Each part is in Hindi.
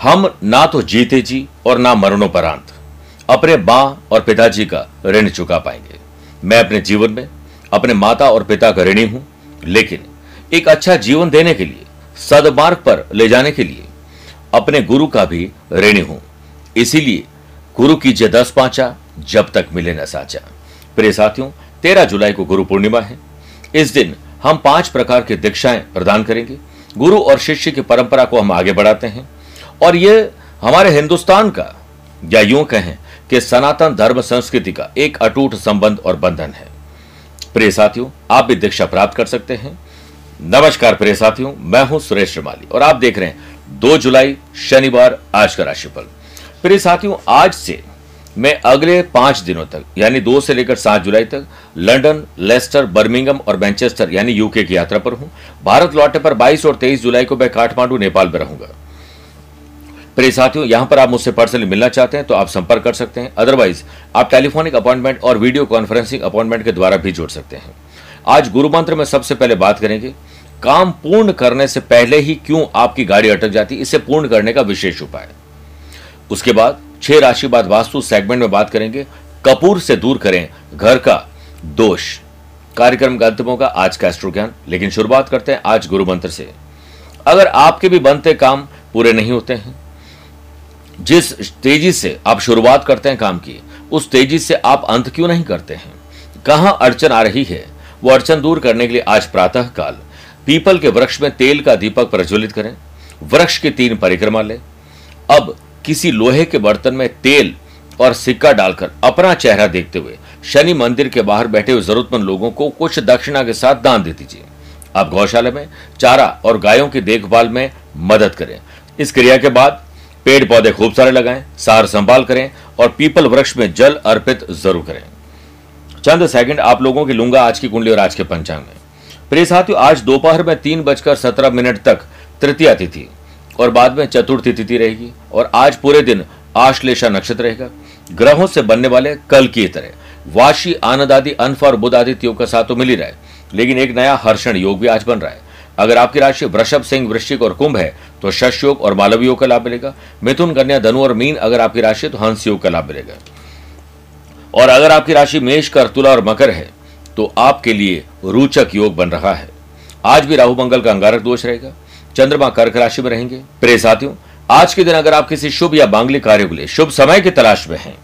हम ना तो जीते जी और ना मरणोपरांत अपने माँ और पिताजी का ऋण चुका पाएँगे। मैं अपने जीवन में अपने माता और पिता का ऋणी हूँ, लेकिन एक अच्छा जीवन देने के लिए, सदमार्ग पर ले जाने के लिए अपने गुरु का भी ऋणी हूँ। इसीलिए गुरु कीजिए दस पांचा जब तक मिले न साचा। प्रिय साथियों, तेरह जुलाई को गुरु पूर्णिमा है। इस दिन हम पाँच प्रकार की दीक्षाएँ प्रदान करेंगे। गुरु और शिष्य की परंपरा को हम आगे बढ़ाते हैं। और ये हमारे हिंदुस्तान का, या यूँ कहें कि सनातन धर्म संस्कृति का एक अटूट संबंध और बंधन है। प्रिय साथियों, आप भी दीक्षा प्राप्त कर सकते हैं। नमस्कार प्रिय साथियों, मैं हूँ सुरेश श्रीमाली और आप देख रहे हैं दो जुलाई, शनिवार, आज का राशिफल। प्रिय साथियों, आज से मैं अगले पाँच दिनों तक, यानी दो से लेकर सात जुलाई तक लंदन लेस्टर, बर्मिंगम और मैनचेस्टर, यानी यूके की यात्रा पर हूँ। भारत लौटने पर 22 और 23 जुलाई को मैं काठमांडू, नेपाल में रहूँगा। प्रिय साथियों, यहाँ पर आप मुझसे पर्सनली मिलना चाहते हैं तो आप संपर्क कर सकते हैं। अदरवाइज़ आप टेलीफोनिक अपॉइंटमेंट और वीडियो कॉन्फ्रेंसिंग अपॉइंटमेंट के द्वारा भी जोड़ सकते हैं। आज गुरु मंत्र में सबसे पहले बात करेंगे, काम पूर्ण करने से पहले ही क्यों आपकी गाड़ी अटक जाती, इसे पूर्ण करने का विशेष उपाय। उसके बाद छह राशि बाद वास्तु सेगमेंट में बात करेंगे। कपूर से दूर करें, घर का दोष। कार्यक्रम का अंतिम होगा आज का एस्ट्रो ज्ञान लेकिन शुरुआत करते हैं आज गुरु मंत्र से। अगर आपके भी बनते काम पूरे नहीं होते हैं जिस तेज़ी से आप शुरुआत करते हैं काम की, उस तेज़ी से आप अंत क्यों नहीं करते हैं? कहाँ अड़चन आ रही है? वो अड़चन दूर करने के लिए आज प्रातः काल पीपल के वृक्ष में तेल का दीपक प्रज्वलित करें, वृक्ष की तीन परिक्रमा लें। अब किसी लोहे के बर्तन में तेल और सिक्का डालकर अपना चेहरा देखते हुए, शनि मंदिर के बाहर बैठे हुए जरूरतमंद लोगों को कुछ दक्षिणा के साथ दान दे दीजिए। आप गौशाला में, चारा और गायों की देखभाल में मदद करें। इस क्रिया के बाद पेड़ पौधे खूब सारे लगाएँ, सार संभाल करें और पीपल वृक्ष में जल अर्पित ज़रूर करें। चंद सेकंड आप लोगों की लूँगा आज की कुंडली और आज के पंचांग में। प्रिय साथियों, आज दोपहर में तीन बजकर सत्रह मिनट तक तृतीय तिथि और बाद में चतुर्थी तिथि रहेगी और आज पूरे दिन आश्लेषा नक्षत्र रहेगा। ग्रहों से बनने वाले कल की तरह वाशी आनंद आदि अनफ और बुध आदि योग का साथ तो मिल ही रहा है, लेकिन एक नया हर्षण योग भी आज बन रहा है। अगर आपकी राशि वृषभ, सिंह, वृश्चिक और कुंभ है तो शश योग और मालव योग का लाभ मिलेगा। मिथुन, कन्या, धनु और मीन, अगर आपकी राशि तो हंस योग का लाभ मिलेगा। और अगर आपकी राशि मेष, कर, तुला और मकर है तो आपके लिए रोचक योग बन रहा है। आज भी राहु, मंगल का अंगारक दोष रहेगा। चंद्रमा, कर्क राशि में रहेंगे। प्रिय साथियों, आज के दिन अगर आप किसी शुभ या मांगलिक कार्य के लिए शुभ समय की तलाश में हैं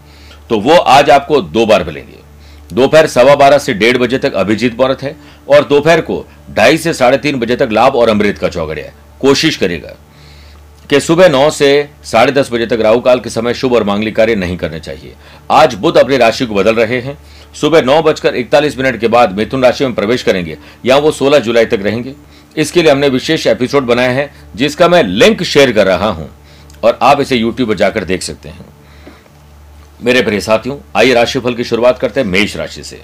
तो वो आज आपको दो बार मिलेंगे। दोपहर सवा बारह से डेढ़ बजे तक अभिजीत मुहूर्त है और दोपहर को ढाई से साढ़े तीन बजे तक लाभ और अमृत का चौगड़िया कोशिश करेगा कि सुबह नौ से साढ़े दस बजे तक राहु काल के समय शुभ और मांगलिक कार्य नहीं करने चाहिए। आज बुध अपनी राशि को बदल रहे हैं। सुबह नौ बजकर इकतालीस मिनट के बाद मिथुन राशि में प्रवेश करेंगे, या वो सोलह जुलाई तक रहेंगे। इसके लिए हमने विशेष एपिसोड बनाया है, जिसका मैं लिंक शेयर कर रहा हूँ, और आप इसे यूट्यूब पर जाकर देख सकते हैं। मेरे प्रिय साथियों, आइए राशिफल की शुरुआत करते हैं मेष राशि से।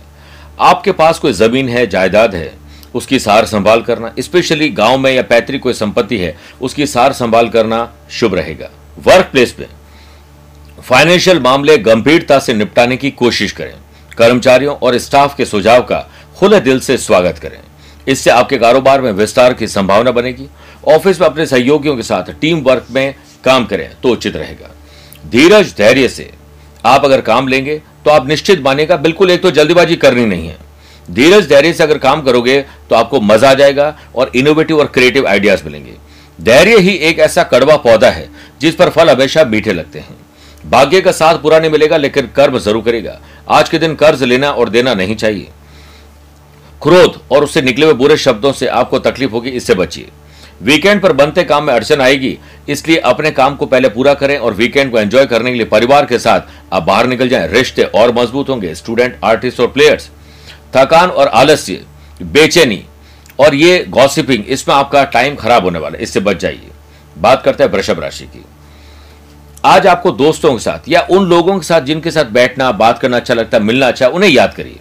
आपके पास कोई ज़मीन है, जायदाद है, उसकी सार संभाल करना, स्पेशली गाँव में या पैतृक कोई संपत्ति है, उसकी सार संभाल करना शुभ रहेगा। वर्क प्लेस पे फाइनेंशियल मामले गंभीरता से निपटाने की कोशिश करें। कर्मचारियों और स्टाफ के सुझाव का खुले दिल से स्वागत करें। इससे आपके कारोबार में विस्तार की संभावना बनेगी। ऑफ़िस में अपने सहयोगियों के साथ टीम वर्क में काम करें तो उचित रहेगा। धीरज, धैर्य से आप अगर काम लेंगे तो आप निश्चित मानेगा, बिल्कुल एक तो जल्दीबाजी करनी नहीं है। धीरज धैर्य से अगर काम करोगे तो आपको मज़ा आ जाएगा और इनोवेटिव और क्रिएटिव आइडियाज़ मिलेंगे। धैर्य ही एक ऐसा कड़वा पौधा है, जिस पर फल हमेशा मीठे लगते हैं। भाग्य का साथ पूरा नहीं मिलेगा, लेकिन कर्म ज़रूर करेगा। आज के दिन कर्ज लेना और देना नहीं चाहिए। क्रोध और उससे निकले हुए बुरे शब्दों से आपको तकलीफ़ होगी, इससे बचिए। वीकेंड पर बनते काम में अड़चन आएगी, इसलिए अपने काम को पहले पूरा करें और वीकेंड को एंजॉय करने के लिए परिवार के साथ आप बाहर निकल जाएँ। रिश्ते और मज़बूत होंगे, स्टूडेंट, आर्टिस्ट और प्लेयर्स। थकान और आलस्य, बेचैनी और ये गॉसिपिंग इसमें आपका टाइम खराब होने वाला है, इससे बच जाइए। बात करते हैं वृषभ राशि की। आज आपको दोस्तों के साथ या उन लोगों के साथ जिनके साथ बैठना, बात करना अच्छा लगता है, मिलना अच्छा उन्हें याद करिए।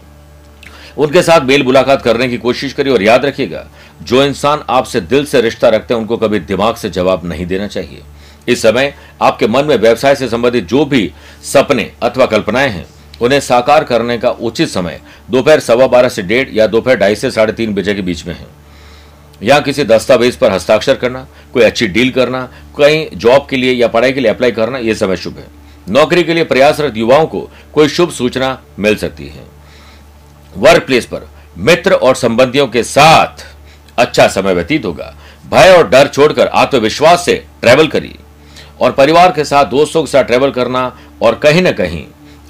उनके साथ मेल मुलाकात करने की कोशिश करिए और याद रखिएगा, जो इंसान आपसे दिल से रिश्ता रखते हैं, उनको कभी दिमाग से जवाब नहीं देना चाहिए। इस समय आपके मन में व्यवसाय से संबंधित जो भी सपने अथवा कल्पनाएँ हैं, उन्हें साकार करने का उचित समय दोपहर सवा बारह से डेढ़ या दोपहर ढाई से साढ़े तीन बजे के बीच में है। या किसी दस्तावेज़ पर हस्ताक्षर करना, कोई अच्छी डील करना, कहीं जॉब के लिए या पढ़ाई के लिए अप्लाई करना यह समय शुभ है। नौकरी के लिए प्रयासरत युवाओं को कोई शुभ सूचना मिल सकती है। वर्क प्लेस पर मित्र और संबंधियों के साथ अच्छा समय व्यतीत होगा। भय और डर छोड़कर आत्मविश्वास से ट्रेवल करिए और परिवार के साथ, दोस्तों के साथ ट्रेवल करना और कहीं ना कहीं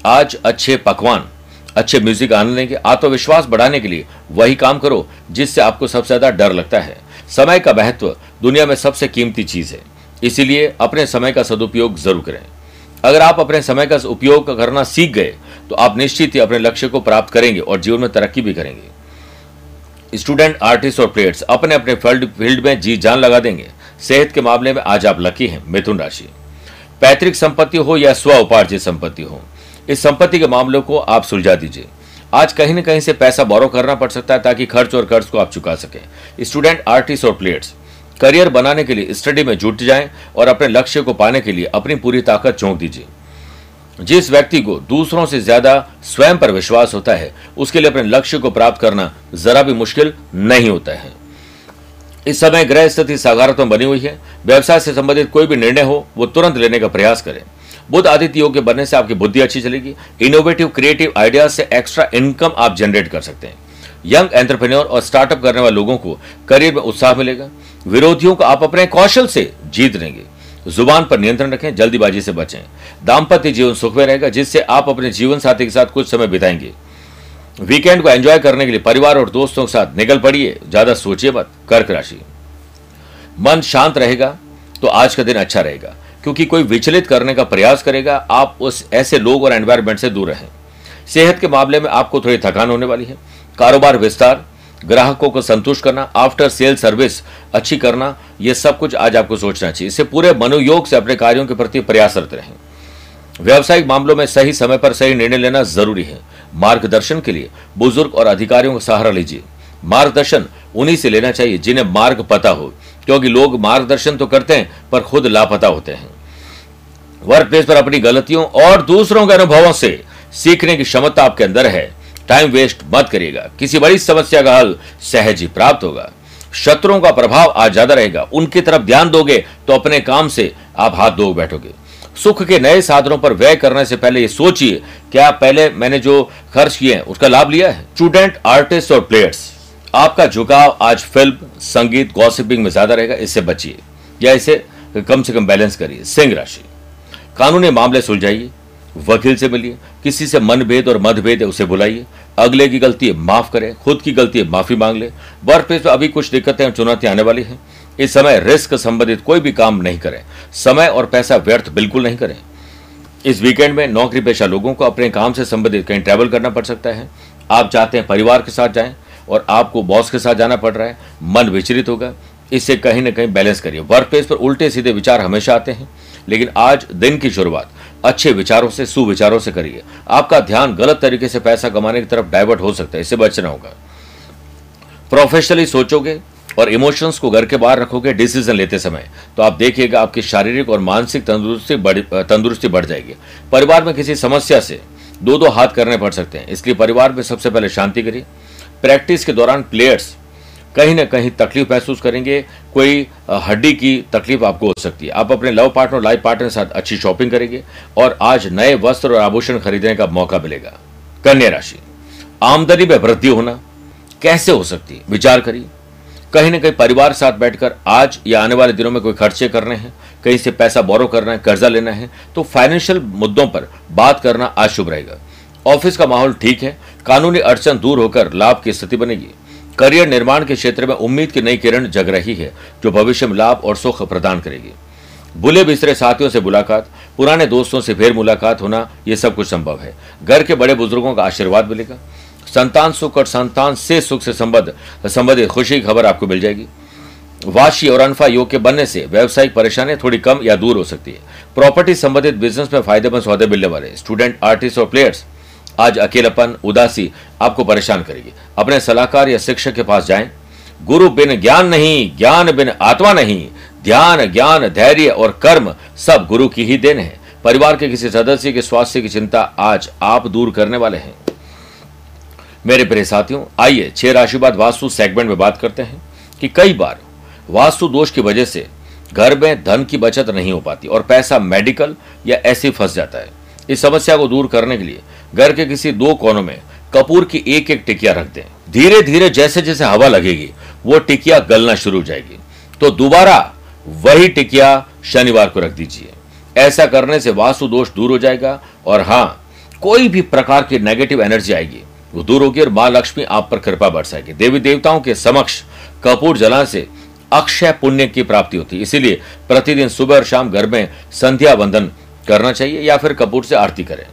आज अच्छे पकवान, अच्छे म्यूज़िक आने लेंगे आत्मविश्वास बढ़ाने के लिए वही काम करो जिससे आपको सबसे ज़्यादा डर लगता है। समय का महत्व दुनिया में सबसे कीमती चीज़ है। इसीलिए अपने समय का सदुपयोग ज़रूर करें। अगर आप अपने समय का उपयोग करना सीख गए तो आप निश्चित ही अपने लक्ष्य को प्राप्त करेंगे और जीवन में तरक्की भी करेंगे। स्टूडेंट आर्टिस्ट और प्लेयर्स अपने अपने फ़ील्ड फ़ील्ड में जी जान लगा देंगे। सेहत के मामले में आज आप लकी हैं, मिथुन राशि। पैतृक संपत्ति हो या स्व उपार्जित संपत्ति हो, इस संपत्ति के मामलों को आप सुलझा दीजिए। आज कहीं ना कहीं से पैसा बोरो करना पड़ सकता है ताकि खर्च और कर्ज को आप चुका सकें। स्टूडेंट आर्टिस्ट और प्लेयर्स करियर बनाने के लिए स्टडी में जुट जाएँ और अपने लक्ष्य को पाने के लिए अपनी पूरी ताकत झोंक दीजिए। जिस व्यक्ति को दूसरों से ज़्यादा स्वयं पर विश्वास होता है, उसके लिए अपने लक्ष्य को प्राप्त करना जरा भी मुश्किल नहीं होता है। इस समय ग्रह स्थिति सकारात्मक बनी हुई है। व्यवसाय से संबंधित कोई भी निर्णय हो, वो तुरंत लेने का प्रयास करें। बुद्ध आदित्य योग के बनने से आपकी बुद्धि अच्छी चलेगी। इनोवेटिव क्रिएटिव आइडियाज़ से एक्स्ट्रा इनकम आप जनरेट कर सकते हैं। यंग एंटरप्रेन्योर और स्टार्टअप करने वाले लोगों को करियर में उत्साह मिलेगा। विरोधियों को आप अपने कौशल से जीत लेंगे ज़ुबान पर नियंत्रण रखें, जल्दीबाजी से बचें। दाम्पत्य जीवन सुख में रहेगा, जिससे आप अपने जीवन साथी के साथ कुछ समय बिताएँगे। वीकेंड को एंजॉय करने के लिए परिवार और दोस्तों के साथ निकल पड़िए, ज़्यादा सोचिए मत, कर्क राशि। मन शांत रहेगा तो आज का दिन अच्छा रहेगा, क्योंकि कोई विचलित करने का प्रयास करेगा, आप उस ऐसे लोग और एनवायरमेंट से दूर रहें। सेहत के मामले में आपको थोड़ी थकान होने वाली है, कारोबार विस्तार ग्राहकों को संतुष्ट करना आफ्टर सेल सर्विस अच्छी करना यह सब कुछ आज आपको सोचना चाहिए। इससे पूरे मनोयोग से अपने कार्यों के प्रति प्रयासरत रहें। व्यावसायिक मामलों में सही समय पर सही निर्णय लेना ज़रूरी है। मार्गदर्शन के लिए बुज़ुर्ग और अधिकारियों का सहारा लीजिए। मार्गदर्शन उन्हीं से लेना चाहिए जिन्हें मार्ग पता हो, क्योंकि लोग मार्गदर्शन तो करते हैं, पर खुद लापता होते हैं। वर्क प्लेस पर अपनी गलतियों और दूसरों के अनुभवों से सीखने की क्षमता आपके अंदर है। टाइम वेस्ट मत करिएगा। किसी बड़ी समस्या का हल सहज ही प्राप्त होगा। शत्रुओं का प्रभाव आज ज़्यादा रहेगा। उनकी तरफ़ ध्यान दोगे तो अपने काम से आप हाथ धो बैठोगे। सुख के नए साधनों पर व्यय करने से पहले ये सोचिए, क्या पहले मैंने जो खर्च किए हैं, उसका लाभ लिया है? स्टूडेंट आर्टिस्ट और प्लेयर्स आपका झुकाव आज फ़िल्म संगीत गॉसिपिंग में ज़्यादा रहेगा। इससे बचिए। या इसे कम से कम बैलेंस करिए। सिंह राशि, कानूनी मामले सुलझाइए। वकील से मिलिए। किसी से मनभेद और मतभेद है, उसे बुलाइए। अगले की गलती है, माफ़ करें। खुद की गलती है, माफ़ी मांग ले। वर्क प्लेस पर अभी कुछ दिक्कतें और चुनौतियाँ आने वाली हैं। इस समय रिस्क संबंधित कोई भी काम नहीं करें। समय और पैसा व्यर्थ बिल्कुल नहीं करें। इस वीकेंड में नौकरी पेशा लोगों को अपने काम से संबंधित कहीं ट्रैवल करना पड़ सकता है। आप चाहते हैं परिवार के साथ जाएँ और आपको बॉस के साथ जाना पड़ रहा है। मन विचलित होगा। इससे कहीं ना कहीं बैलेंस करिए। वर्क प्लेस पर उल्टे सीधे विचार हमेशा आते हैं। लेकिन आज दिन की शुरुआत। अच्छे विचारों से, सुविचारों से करिए। आपका ध्यान गलत तरीके से पैसा कमाने की तरफ़ डाइवर्ट हो सकता है, इससे बचना होगा। प्रोफेशनली सोचोगे और इमोशंस को घर के बाहर रखोगे डिसीज़न लेते समय। तो आप देखिएगा आपकी शारीरिक और मानसिक तंदुरुस्ती बढ़ तंदुरुस्ती बढ़ जाएगी। परिवार में किसी समस्या से दो दो हाथ करने पड़ सकते हैं। इसलिए परिवार में सबसे पहले शांति करिए। प्रैक्टिस के दौरान प्लेयर्स कहीं ना कहीं तकलीफ़ महसूस करेंगे। कोई हड्डी की तकलीफ़ आपको हो सकती है। आप अपने लव पार्टनर और लाइफ पार्टनर के साथ अच्छी शॉपिंग करेंगे और आज नए वस्त्र और आभूषण खरीदने का मौका मिलेगा। कन्या राशि, आमदनी में वृद्धि होना कैसे हो सकती है? विचार करिए। कहीं ना कहीं परिवार साथ बैठकर आज या आने वाले दिनों में कोई खर्चे करने हैं, कहीं से पैसा बोरो करना है, कर्जा लेना है तो फाइनेंशियल मुद्दों पर बात करना आज शुभ रहेगा। ऑफ़िस का माहौल ठीक है, कानूनी अड़चन दूर होकर लाभ की स्थिति बनेगी। करियर निर्माण के क्षेत्र में उम्मीद की नई किरण जग रही है, जो भविष्य में लाभ और सुख प्रदान करेगी। बुले बिस्तरे साथियों से मुलाकात, पुराने दोस्तों से फिर मुलाकात होना यह सब कुछ संभव है। घर के बड़े बुज़ुर्गों का आशीर्वाद मिलेगा। संतान सुख और संतान से सुख से संबंध संबंधित खुशी की खबर आपको मिल जाएगी। वाशी और अनफा योग के बनने से व्यावसायिक परेशानियाँ थोड़ी कम या दूर हो सकती है। प्रॉपर्टी संबंधित बिज़नेस में फ़ायदेमंद सौदे मिलने वाले स्टूडेंट, आर्टिस्ट और प्लेयर्स आज अकेलापन, उदासी आपको परेशान करेगी। अपने सलाहकार या शिक्षक के पास जाएँ। गुरु बिन ज्ञान नहीं, ज्ञान बिन आत्मा नहीं। ध्यान, ज्ञान, धैर्य और कर्म सब गुरु की ही देन है। परिवार के किसी सदस्य के स्वास्थ्य की चिंता आज आप दूर करने वाले हैं। मेरे प्रिय साथियों, आइए छह राशि बाद वास्तु सेगमेंट में बात करते हैं कि कई बार वास्तु दोष की वजह से घर में धन की बचत नहीं हो पाती और पैसा मेडिकल या ऐसे फंस जाता है। इस समस्या को दूर करने के लिए घर के किसी दो कोनों में कपूर की एक एक टिकिया रख दें। धीरे धीरे जैसे जैसे हवा लगेगी, वो टिकिया गलना शुरू हो जाएगी। तो दोबारा वही टिकिया शनिवार को रख दीजिए। ऐसा करने से वास्तु दोष दूर हो जाएगा और हाँ कोई भी प्रकार की नेगेटिव एनर्जी आएगी, वो दूर होगी और माँ लक्ष्मी आप पर कृपा बरसाएगी। देवी देवताओं के समक्ष कपूर जला से अक्षय पुण्य की प्राप्ति होती है। इसीलिए प्रतिदिन सुबह और शाम घर में संध्या वंदन करना चाहिए या फिर कपूर से आरती करें।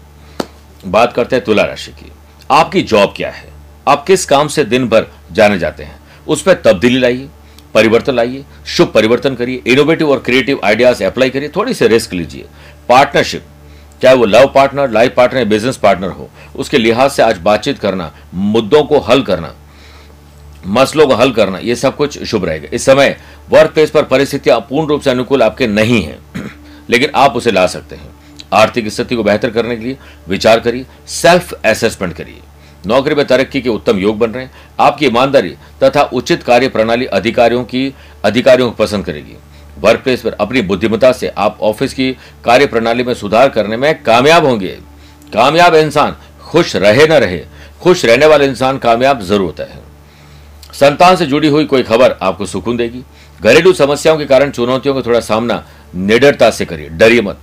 बात करते हैं तुला राशि की। आपकी जॉब क्या है? आप किस काम से दिन भर जाने जाते हैं? उस पर तब्दीली लाइए, परिवर्तन लाइए, शुभ परिवर्तन करिए इनोवेटिव और क्रिएटिव आइडियाज़ अप्लाई करिए, थोड़ी सी रिस्क लीजिए। पार्टनरशिप चाहे वो love partner life partner business partner हो, उसके लिहाज से आज बातचीत करना, मुद्दों को हल करना, मसलों को हल करना, ये सब कुछ शुभ रहेगा। इस समय वर्क प्लेस पर परिस्थितियाँ पूर्ण रूप से अनुकूल आपके नहीं है। लेकिन आप उसे ला सकते हैं। आर्थिक स्थिति को बेहतर करने के लिए विचार करिए सेल्फ असेसमेंट करिए। नौकरी में तरक्की के उत्तम योग बन रहे हैं। आपकी ईमानदारी तथा उचित कार्य प्रणाली अधिकारियों की, अधिकारियों को पसंद करेगी। वर्क प्लेस पर अपनी बुद्धिमत्ता से आप ऑफ़िस की कार्य प्रणाली में सुधार करने में कामयाब होंगे। कामयाब इंसान खुश रहे न रहे, खुश रहने वाले इंसान कामयाब ज़रूर होता है। संतान से जुड़ी हुई कोई खबर आपको सुकून देगी। घरेलू समस्याओं के कारण चुनौतियों का थोड़ा सामना निडरता से करिए, डरिए मत।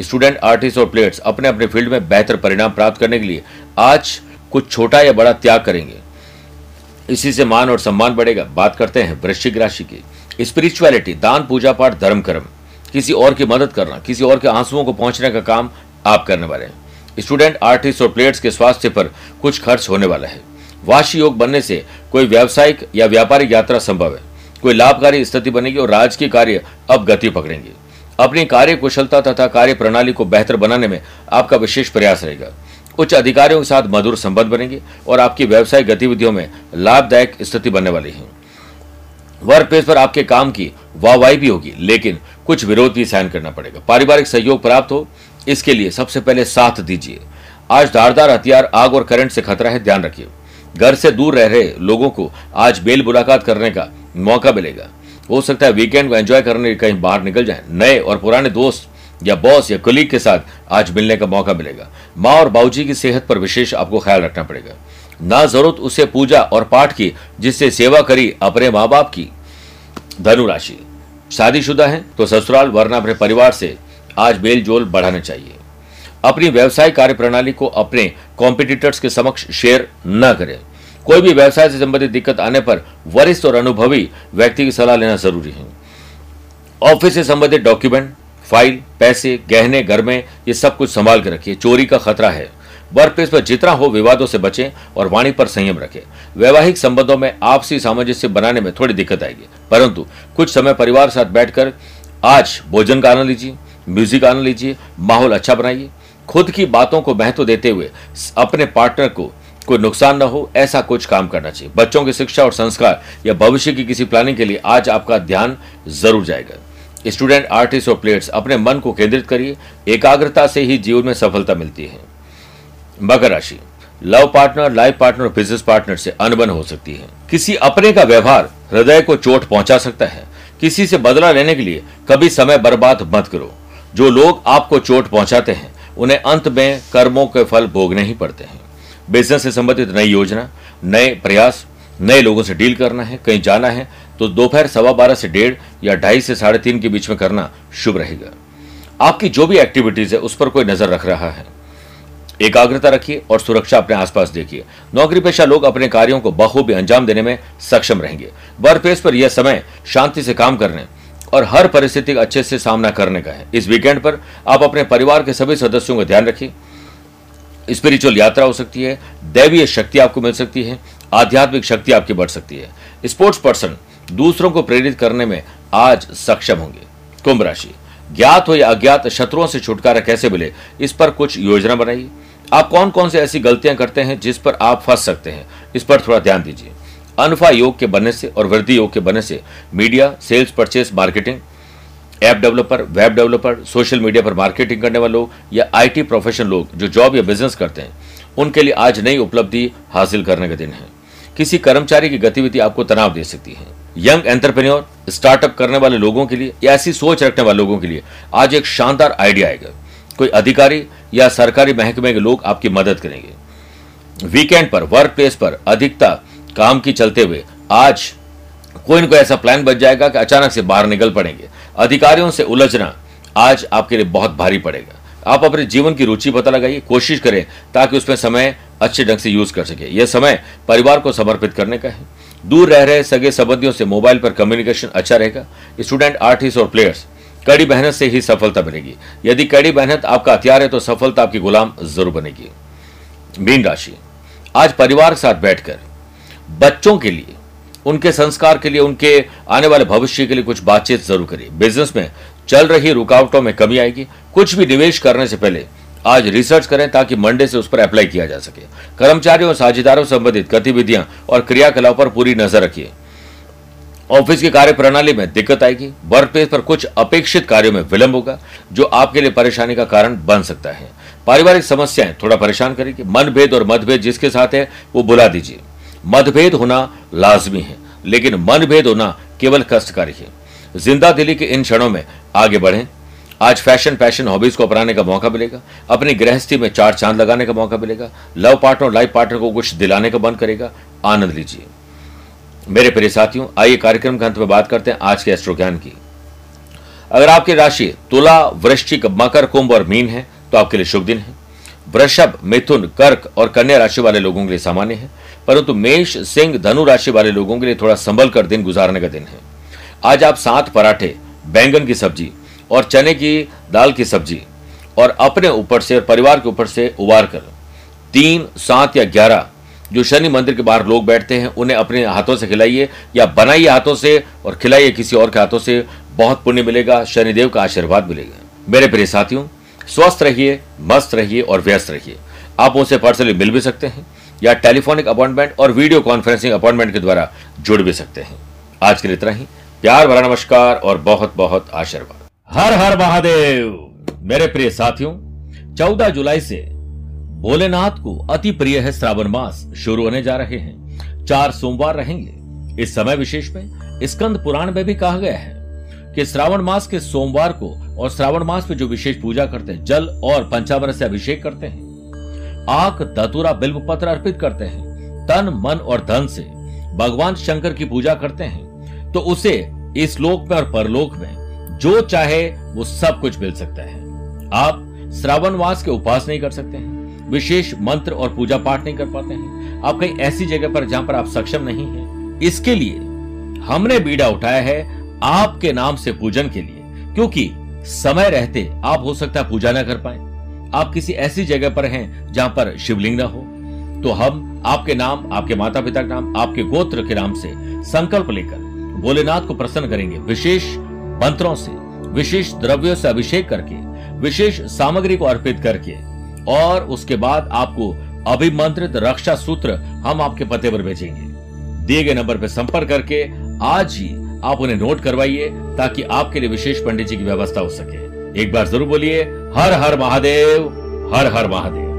स्टूडेंट, आर्टिस्ट और प्लेयर्स अपने अपने फ़ील्ड में बेहतर परिणाम प्राप्त करने के लिए आज कुछ छोटा या बड़ा त्याग करेंगे। इसी से मान और सम्मान बढ़ेगा। बात करते हैं वृश्चिक राशि की। स्पिरिचुअलिटी, दान, पूजा पाठ, धर्म कर्म। किसी और की मदद करना, किसी और के आंसुओं को पहुँचने का काम आप करने वाले हैं। स्टूडेंट, आर्टिस्ट और प्लेयर्स के स्वास्थ्य पर कुछ खर्च होने वाला है। वाशी योग बनने से कोई व्यावसायिक या व्यापारिक यात्रा संभव है। कोई लाभकारी स्थिति बनेगी और राजकीय कार्य अब गति पकड़ेंगे। अपनी कार्य कुशलता तथा कार्य प्रणाली को बेहतर बनाने में आपका विशेष प्रयास रहेगा। उच्च अधिकारियों के साथ मधुर संबंध बनेंगे और आपकी व्यवसायिक गतिविधियों में लाभदायक स्थिति बनने वाली है। वर्क प्लेस पर आपके काम की वाहवाही भी होगी, लेकिन कुछ विरोध भी सहन करना पड़ेगा। पारिवारिक सहयोग प्राप्त हो, इसके लिए सबसे पहले साथ दीजिए। आज धारदार हथियार, आग और करंट से खतरा है, ध्यान रखिए। घर से दूर रह रहे लोगों को आज बेल मुलाकात करने का मौका मिलेगा। हो सकता है वीकेंड को एंजॉय करने कहीं बाहर निकल जाए। नए और पुराने दोस्त या बॉस या कुलीग के साथ आज मिलने का मौका मिलेगा। माँ और बाबूजी की सेहत पर विशेष आपको ख्याल रखना पड़ेगा। ना ज़रूरत उसे पूजा और पाठ की, जिससे सेवा करी अपने माँ बाप की धनुराशि। शादीशुदा है तो ससुराल, वरना अपने परिवार से आज बेल जोल बढ़ाना चाहिए। अपनी व्यवसाय कार्य प्रणाली को अपने कॉम्पिटिटर्स के समक्ष शेयर न करें। कोई भी व्यवसाय से संबंधित दिक्कत आने पर वरिष्ठ और अनुभवी व्यक्ति की सलाह लेना ज़रूरी है। ऑफ़िस से संबंधित डॉक्यूमेंट, फ़ाइल, पैसे, गहने, घर में ये सब कुछ संभाल के रखिए। चोरी का खतरा है। वर्क प्लेस पर जितना हो विवादों से बचें और वाणी पर संयम रखें। वैवाहिक संबंधों में आपसी सामंजस्य बनाने में थोड़ी दिक्कत आएगी। परंतु कुछ समय परिवार साथ बैठकर आज भोजन का आनंद लीजिए, म्यूज़िक आनंद लीजिए, माहौल अच्छा बनाइए। खुद की बातों को महत्व देते हुए अपने पार्टनर को कोई नुकसान न हो, ऐसा कुछ काम करना चाहिए। बच्चों की शिक्षा और संस्कार या भविष्य की किसी प्लानिंग के लिए आज आपका ध्यान ज़रूर जाएगा। स्टूडेंट आर्टिस्ट और प्लेयर्स अपने मन को केंद्रित करिए। एकाग्रता से ही जीवन में सफलता मिलती है। मकर राशि love partner life partner business partner से अनबन हो सकती है। किसी अपने का व्यवहार हृदय को चोट पहुँचा सकता है। किसी से बदला लेने के लिए कभी समय बर्बाद मत करो। जो लोग आपको चोट पहुंचाते हैं, उन्हें अंत में कर्मों के फल भोगने ही पड़ते हैं। बिज़नेस से संबंधित नई योजना, नए प्रयास, नए लोगों से डील करना है, कहीं जाना है तो दोपहर सवा बारह से डेढ़ या ढाई से साढ़े तीन के बीच में करना शुभ रहेगा। आपकी जो भी एक्टिविटीज़ है, उस पर कोई नज़र रख रहा है। एकाग्रता रखिए और सुरक्षा अपने आसपास देखिए। नौकरी पेशा लोग अपने कार्यों को बखूबी अंजाम देने में सक्षम रहेंगे। वर्क प्लेस पर यह समय शांति से काम करने और हर परिस्थिति का अच्छे से सामना करने का है। इस वीकेंड पर आप अपने परिवार के सभी सदस्यों का ध्यान रखिए। स्पिरिचुअल यात्रा हो सकती है, दैवीय शक्ति आपको मिल सकती है, आध्यात्मिक शक्ति आपकी बढ़ सकती है। स्पोर्ट्स पर्सन दूसरों को प्रेरित करने में आज सक्षम होंगे। कुंभ राशि, ज्ञात हो या अज्ञात, शत्रुओं से छुटकारा कैसे मिले, इस पर कुछ योजना बनाइए। आप कौन कौन से ऐसी गलतियाँ करते हैं जिस पर आप फंस सकते हैं, इस पर थोड़ा ध्यान दीजिए। अनफा योग के बनने से और वृद्धि योग के बनने से, media, sales, purchase, marketing app developer, web developer, social media पर मार्केटिंग करने वाले लोग या आईटी प्रोफेशनल लोग जो जॉब या बिज़नेस करते हैं, उनके लिए आज नई उपलब्धि हासिल करने का दिन है। किसी कर्मचारी की गतिविधि आपको तनाव दे सकती है। यंग एंटरप्रेन्योर, स्टार्टअप करने वाले लोगों के लिए या ऐसी सोच रखने वाले लोगों के लिए आज एक शानदार आइडिया आएगा। कोई अधिकारी या सरकारी महकमे के लोग आपकी मदद करेंगे। वीकेंड पर वर्क प्लेस पर अधिकता काम की चलते हुए आज कोई न कोई ऐसा प्लान बच जाएगा कि अचानक से बाहर निकल पड़ेंगे। अधिकारियों से उलझना आज आपके लिए बहुत भारी पड़ेगा। आप अपने जीवन की रुचि पता लगाइए, कोशिश करें ताकि उसमें समय अच्छे ढंग से यूज़ कर सके। यह समय परिवार को समर्पित करने का है। दूर रह रहे सगे संबंधियों से मोबाइल पर कम्युनिकेशन अच्छा रहेगा। स्टूडेंट, आर्टिस्ट और प्लेयर्स, कड़ी मेहनत से ही सफलता बनेगी यदि कड़ी मेहनत आपका हथियार है तो सफलता आपकी गुलाम ज़रूर बनेगी। मीन राशि, आज परिवार के साथ बैठकर बच्चों के लिए उनके संस्कार के लिए, उनके आने वाले भविष्य के लिए कुछ बातचीत ज़रूर करिए। बिज़नेस में चल रही रुकावटों में कमी आएगी। कुछ भी निवेश करने से पहले आज रिसर्च करें ताकि मंडे से उस पर अप्लाई किया जा सके। कर्मचारियों और साझेदारों संबंधित गतिविधियाँ और क्रियाकलाप पर पूरी नज़र रखिए। ऑफ़िस की कार्य प्रणाली में दिक्कत आएगी। वर्क प्लेस पर कुछ अपेक्षित कार्यों में विलंब होगा, जो आपके लिए परेशानी का कारण बन सकता है। पारिवारिक समस्याएँ थोड़ा परेशान करेगी। मनभेद और मतभेद जिसके साथ है, वो बुला दीजिए। मतभेद होना लाजमी है, लेकिन मनभेद होना केवल कष्टकारी है। ज़िंदा दिली के इन क्षणों में आगे बढ़ें। आज फ़ैशन पैशन हॉबीज को अपनाने का मौका मिलेगा, अपनी गृहस्थी में चार चाँद लगाने का मौका मिलेगा, लव पार्टनर लाइफ पार्टनर को कुछ दिलाने का बंद करेगा, आनंद लीजिए। मेरे प्रिय साथियों, आइए कार्यक्रम के अंत में बात करते हैं आज के एस्ट्रो ज्ञान की। अगर आपकी राशि तुला, वृश्चिक, मकर, कुंभ और मीन है तो आपके लिए शुभ दिन है। वृषभ, मिथुन, कर्क और कन्या राशि वाले लोगों के लिए सामान्य है। परंतु मेष, सिंह, धनु राशि वाले लोगों के लिए थोड़ा संभल कर दिन गुजारने का दिन है। आज आप सात पराठे, बैंगन की सब्ज़ी और चने की दाल की सब्ज़ी और अपने ऊपर से और परिवार के ऊपर से उबार कर तीन, सात या ग्यारह जो शनि मंदिर के बाहर लोग बैठते हैं, उन्हें अपने हाथों से खिलाइए या बनाइए हाथों से और खिलाइए किसी और के हाथों से। बहुत पुण्य मिलेगा, शनिदेव का आशीर्वाद मिलेगा। मेरे प्रिय साथियों, स्वस्थ रहिए, मस्त रहिए और व्यस्त रहिए। आप उनसे पर्सनली मिल भी सकते हैं। या टेलीफोनिक अपॉइंटमेंट और वीडियो कॉन्फ्रेंसिंग अपॉइंटमेंट के द्वारा जुड़ भी सकते हैं। आज के लिए इतना ही। प्यार भरा नमस्कार और बहुत बहुत आशीर्वाद। हर हर महादेव। मेरे प्रिय साथियों, चौदह जुलाई से भोलेनाथ को अति प्रिय है श्रावण मास शुरू होने जा रहे हैं। चार सोमवार रहेंगे। इस समय विशेष में स्कंद पुराण में भी कहा गया है कि श्रावण मास के सोमवार को और श्रावण मास में जो विशेष पूजा करते हैं, जल और पंचामृत से अभिषेक करते हैं आक दतुरा बिल्व पत्र अर्पित करते हैं, तन, मन और धन से। भगवान शंकर की पूजा करते हैं तो उसे इस लोक में और परलोक में जो चाहे वो सब कुछ मिल सकता है। आप श्रावण मास के उपास नहीं कर सकते हैं, विशेष मंत्र और पूजा पाठ नहीं कर पाते हैं। आप कहीं ऐसी जगह पर जहाँ पर आप सक्षम नहीं हैं, इसके लिए हमने बीड़ा उठाया है आपके नाम से पूजन के लिए, क्योंकि समय रहते आप हो सकता है पूजा ना कर पाए। आप किसी ऐसी जगह पर हैं जहाँ पर शिवलिंग न हो तो हम आपके नाम, आपके माता पिता के नाम, आपके गोत्र के नाम से संकल्प लेकर भोलेनाथ को प्रसन्न करेंगे विशेष मंत्रों से, विशेष द्रव्यों से अभिषेक करके, विशेष सामग्री को अर्पित करके, और उसके बाद आपको अभिमंत्रित रक्षा सूत्र हम आपके पते पर भेजेंगे। दिए गए नंबर पर संपर्क करके आज ही आप उन्हें नोट करवाइए ताकि आपके लिए विशेष पंडित जी की व्यवस्था हो सके। एक बार ज़रूर बोलिए हर हर महादेव हर हर महादेव।